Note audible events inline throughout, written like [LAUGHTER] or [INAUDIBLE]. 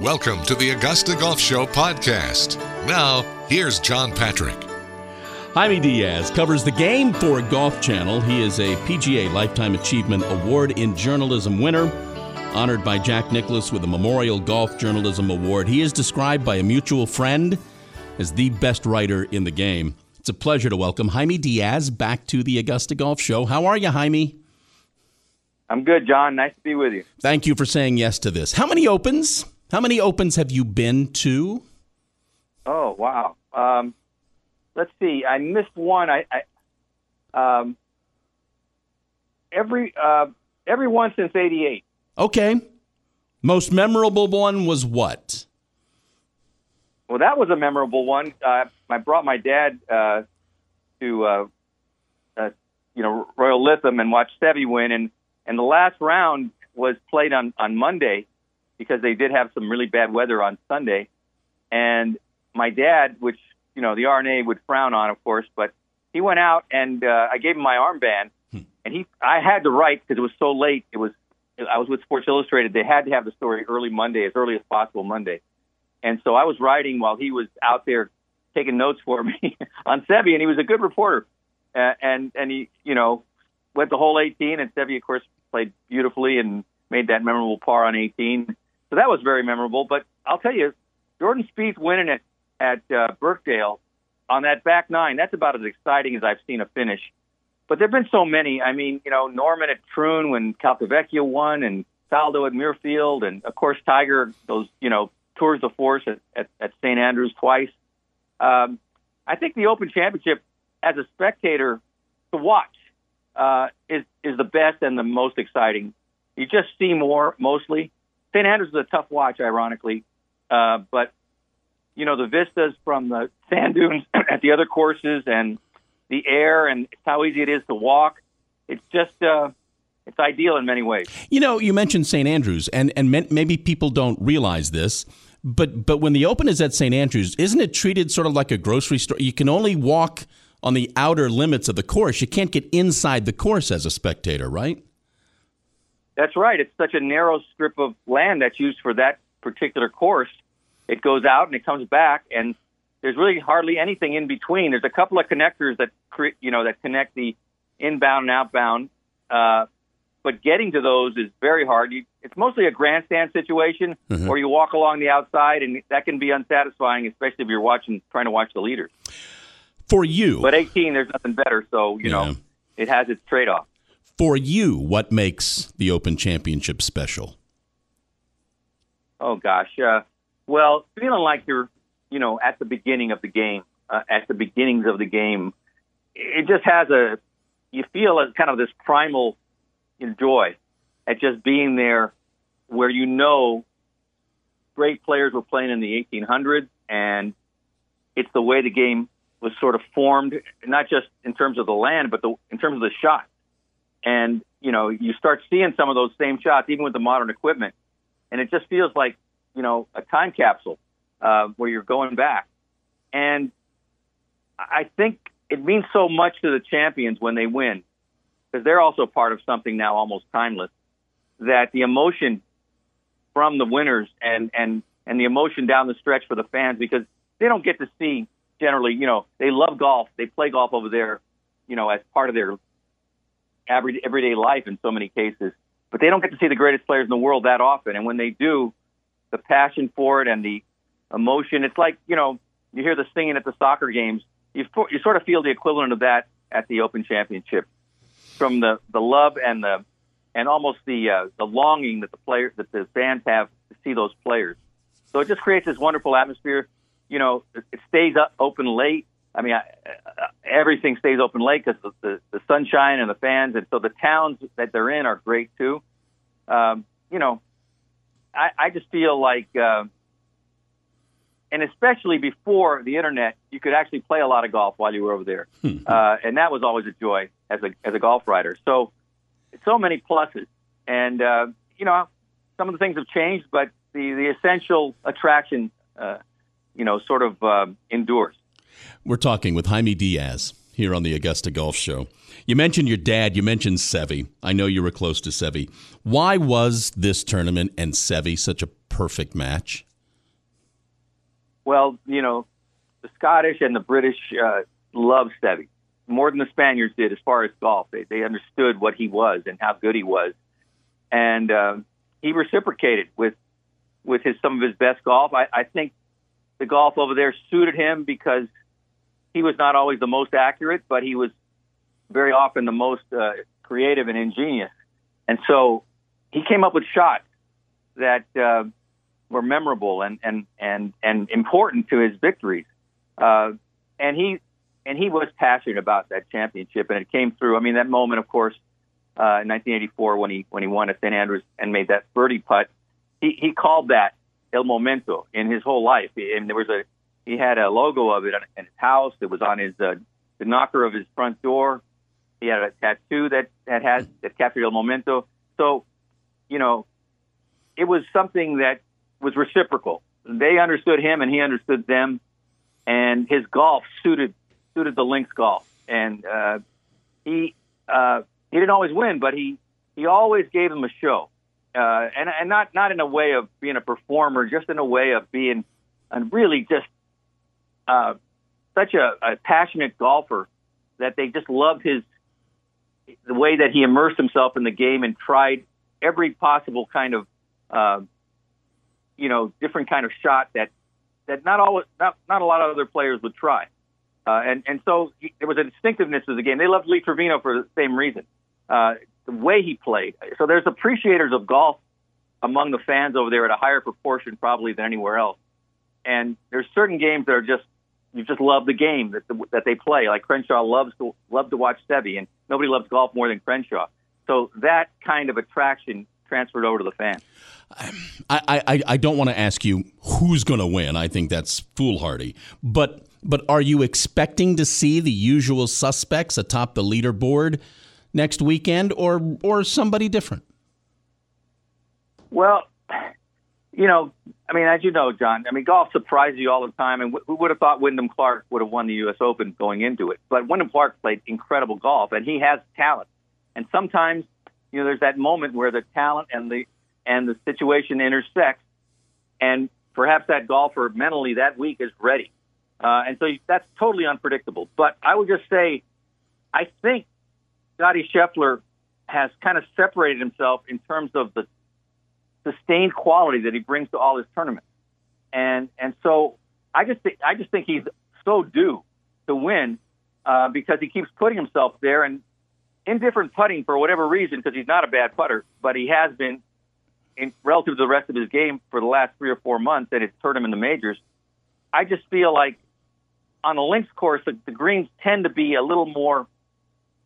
Welcome to the Augusta Golf Show podcast. Now, here's John Patrick. Jaime Diaz covers the game for Golf Channel. He is a PGA Lifetime Achievement Award in Journalism winner, honored by Jack Nicklaus with the Memorial Golf Journalism Award. He is described by a mutual friend as the best writer in the game. It's a pleasure to welcome Jaime Diaz back to the Augusta Golf Show. How are you, Jaime? I'm good, John. Nice to be with you. Thank you for saying yes to this. How many opens? How many opens have you been to? Oh wow. Um, let's see. I missed one. I, I um, every uh, every one since '88. Okay. Most memorable one was what? Well, that was a memorable one. Uh, I brought my dad uh, to, uh, uh, you know, Royal Lytham and watched Seve win, and and the last round was played on on Monday because they did have some really bad weather on Sunday, and my dad, which you know the R&A would frown on, of course, but he went out and uh, I gave him my armband, and he I had to write because it was so late. It was I was with Sports Illustrated. They had to have the story early Monday, as early as possible Monday. And so I was writing while he was out there taking notes for me [LAUGHS] on Seve, and he was a good reporter. Uh, and and he, you know, went the whole 18, and Seve, of course, played beautifully and made that memorable par on 18. So that was very memorable. But I'll tell you, Jordan Spieth winning at at uh, Birkdale on that back nine, that's about as exciting as I've seen a finish. But there've been so many. I mean, you know, Norman at Troon when Calcavecchia won, and Faldo at Muirfield, and of course Tiger those you know tours de force at, at, at St. Andrews twice. Um, I think the Open Championship, as a spectator, to watch uh, is is the best and the most exciting. You just see more mostly. St. Andrews is a tough watch, ironically, uh, but you know the vistas from the sand dunes [CLEARS THROAT] at the other courses and the air and how easy it is to walk. It's just uh, it's ideal in many ways. You know, you mentioned St. Andrews, and and maybe people don't realize this. But but when the Open is at St. Andrews, isn't it treated sort of like a grocery store? You can only walk on the outer limits of the course. You can't get inside the course as a spectator, right? That's right. It's such a narrow strip of land that's used for that particular course. It goes out and it comes back, and there's really hardly anything in between. There's a couple of connectors that cre- you know that connect the inbound and outbound, uh, but getting to those is very hard. You, it's mostly a grandstand situation, mm-hmm. or you walk along the outside, and that can be unsatisfying, especially if you're watching trying to watch the leaders. For you, but 18, there's nothing better. So you yeah. know, it has its trade-off. For you, what makes the Open Championship special? Oh gosh, uh, well, feeling like you're, you know, at the beginning of the game, uh, at the beginnings of the game, it just has a. You feel a kind of this primal joy at just being there, where you know great players were playing in the 1800s, and it's the way the game was sort of formed, not just in terms of the land, but the, in terms of the shot. And you know, you start seeing some of those same shots, even with the modern equipment, and it just feels like you know a time capsule uh, where you're going back. And I think it means so much to the champions when they win because they're also part of something now almost timeless. That the emotion from the winners and and and the emotion down the stretch for the fans because they don't get to see generally. You know, they love golf. They play golf over there. You know, as part of their every, everyday life in so many cases. But they don't get to see the greatest players in the world that often. And when they do, the passion for it and the emotion, it's like you know, you hear the singing at the soccer games. You you sort of feel the equivalent of that at the Open Championship from the the love and the and almost the uh, the longing that the players that the fans have to see those players. So it just creates this wonderful atmosphere. You know, it, it stays up open late. I mean, I, uh, everything stays open late because the, the, the sunshine and the fans, and so the towns that they're in are great too. Um, you know, I, I just feel like, uh, and especially before the internet, you could actually play a lot of golf while you were over there, hmm. uh, and that was always a joy as a as a golf writer. So, so many pluses, and uh, you know, some of the things have changed, but the the essential attraction, uh, you know, sort of uh, endures. We're talking with Jaime Diaz here on the Augusta Golf Show. You mentioned your dad. You mentioned Seve. I know you were close to Seve. Why was this tournament and Seve such a perfect match? Well, you know, the Scottish and the British uh, love Seve more than the Spaniards did as far as golf. They, they understood what he was and how good he was, and uh, he reciprocated with with his some of his best golf. I, I think the golf over there suited him because he was not always the most accurate, but he was very often the most uh, creative and ingenious. And so he came up with shots that uh, were memorable and, and, and, and important to his victories. Uh, and he and he was passionate about that championship, and it came through. I mean, that moment, of course, uh, in 1984 when he when he won at St Andrews and made that birdie putt, he he called that el momento in his whole life. And there was a he had a logo of it in his house. It was on his uh, the knocker of his front door. He had a tattoo that that has that captured el momento. So, you know, it was something that was reciprocal. They understood him, and he understood them, and his golf suited suited the links golf. And uh, he uh, he didn't always win, but he he always gave them a show, uh, and and not not in a way of being a performer, just in a way of being and really just uh, such a, a passionate golfer that they just loved his the way that he immersed himself in the game and tried every possible kind of uh, you know different kind of shot that that not all not, not a lot of other players would try. Uh, and and so he, there was a distinctiveness to the game. They loved Lee Trevino for the same reason. Uh, the way he played. So there's appreciators of golf among the fans over there at a higher proportion probably than anywhere else. And there's certain games that are just you just love the game that the, that they play. Like Crenshaw loves to love to watch Seve, and nobody loves golf more than Crenshaw. So that kind of attraction transferred over to the fans. I, I, I don't want to ask you who's going to win. I think that's foolhardy. But but are you expecting to see the usual suspects atop the leaderboard next weekend, or or somebody different? Well, you know, I mean, as you know, John, I mean, golf surprises you all the time, and who would have thought Wyndham Clark would have won the U.S. Open going into it? But Wyndham Clark played incredible golf, and he has talent. And sometimes, you know, there's that moment where the talent and the and the situation intersects, and perhaps that golfer mentally that week is ready. Uh, and so that's totally unpredictable. But I would just say, I think Scottie Scheffler has kind of separated himself in terms of the sustained quality that he brings to all his tournaments. And and so I just think I just think he's so due to win uh, because he keeps putting himself there and indifferent putting for whatever reason because he's not a bad putter, but he has been in relative to the rest of his game for the last three or four months and it's hurt him in the majors. I just feel like on a links course, the, the greens tend to be a little more.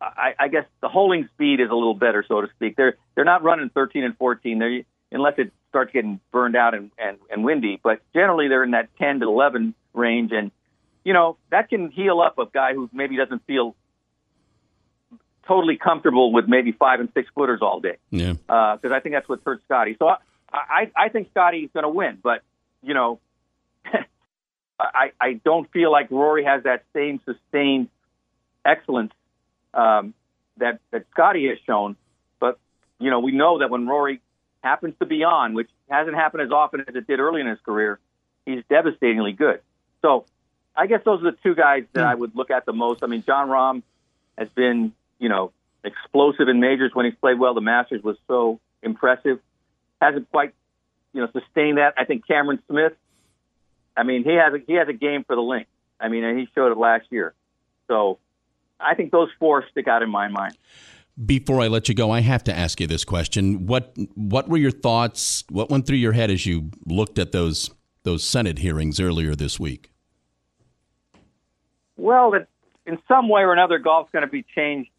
I, I guess the holding speed is a little better, so to speak. They're they're not running 13 and 14. They're unless it starts getting burned out and, and, and windy. But generally, they're in that 10 to 11 range, and you know that can heal up a guy who maybe doesn't feel totally comfortable with maybe five and six footers all day. Yeah, because uh, I think that's what hurt Scottie. So I I, I think Scottie's going to win, but you know. [LAUGHS] I, I don't feel like Rory has that same sustained excellence um, that that Scottie has shown. But you know, we know that when Rory happens to be on, which hasn't happened as often as it did early in his career, he's devastatingly good. So I guess those are the two guys that I hmm. would look at the most. I mean, Jon Rahm has been, you know, explosive in majors when he's played well. The Masters was so impressive. Hasn't quite, you know, sustained that. I think Cameron Smith. I mean, he has a, he has a game for the link. I mean, and he showed it last year. So I think those four stick out in my mind. Before I let you go, I have to ask you this question: what What were your thoughts? What went through your head as you looked at those those Senate hearings earlier this week? Well, in some way or another, golf's going to be changed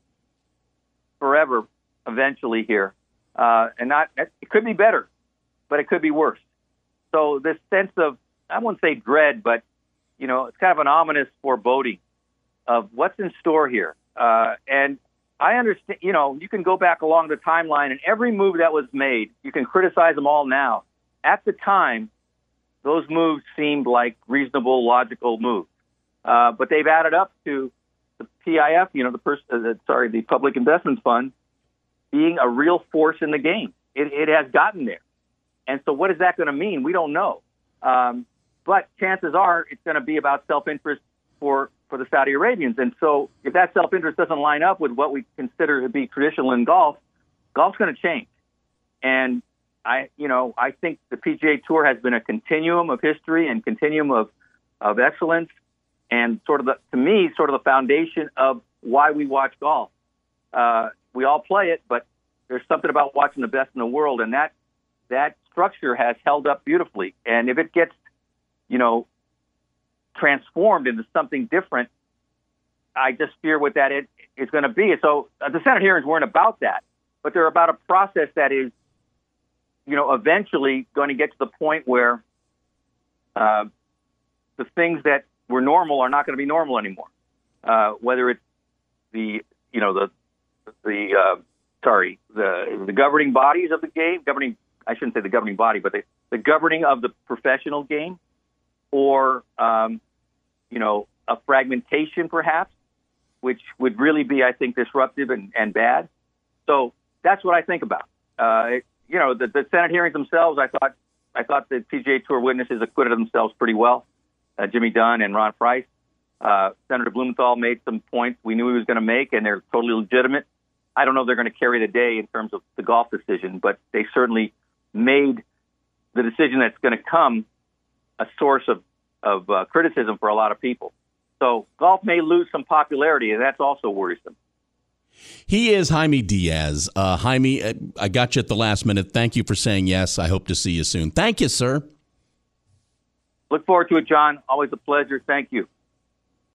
forever eventually here, uh, and not it could be better, but it could be worse. So this sense of I won't say dread, but you know, it's kind of an ominous foreboding of what's in store here. Uh, and I understand, you know, you can go back along the timeline and every move that was made, you can criticize them all now. At the time, those moves seemed like reasonable, logical moves. Uh, but they've added up to the PIF, you know, the person, uh, sorry, the Public Investment Fund being a real force in the game. It, it has gotten there. And so what is that going to mean? We don't know. Um, but chances are it's going to be about self-interest for for the Saudi Arabians. And so, if that self-interest doesn't line up with what we consider to be traditional in golf, golf's going to change. And I, you know, I think the PGA Tour has been a continuum of history and continuum of of excellence, and sort of the, to me, sort of the foundation of why we watch golf. Uh, we all play it, but there's something about watching the best in the world, and that that structure has held up beautifully. And if it gets, you know, transformed into something different, I just fear what that is, is going to be. So uh, the Senate hearings weren't about that, but they're about a process that is, you know, eventually going to get to the point where uh, the things that were normal are not going to be normal anymore. Uh, whether it's the, you know, the the uh, sorry, the the governing bodies of the game, governing I shouldn't say the governing body, but the, the governing of the professional game, or um, you know, a fragmentation perhaps, which would really be, I think, disruptive and, and bad. So that's what I think about. Uh, you know, the, the Senate hearings themselves, I thought, I thought the PGA Tour witnesses acquitted themselves pretty well. Uh, Jimmy Dunn and Ron Price. Uh, Senator Blumenthal made some points we knew he was going to make, and they're totally legitimate. I don't know if they're going to carry the day in terms of the golf decision, but they certainly made the decision that's going to come a source of, of uh, criticism for a lot of people. So golf may lose some popularity, and that's also worrisome. He is Jaime Diaz. Uh, Jaime, uh, I got you at the last minute. Thank you for saying yes. I hope to see you soon. Thank you, sir. Look forward to it, John. Always a pleasure. Thank you.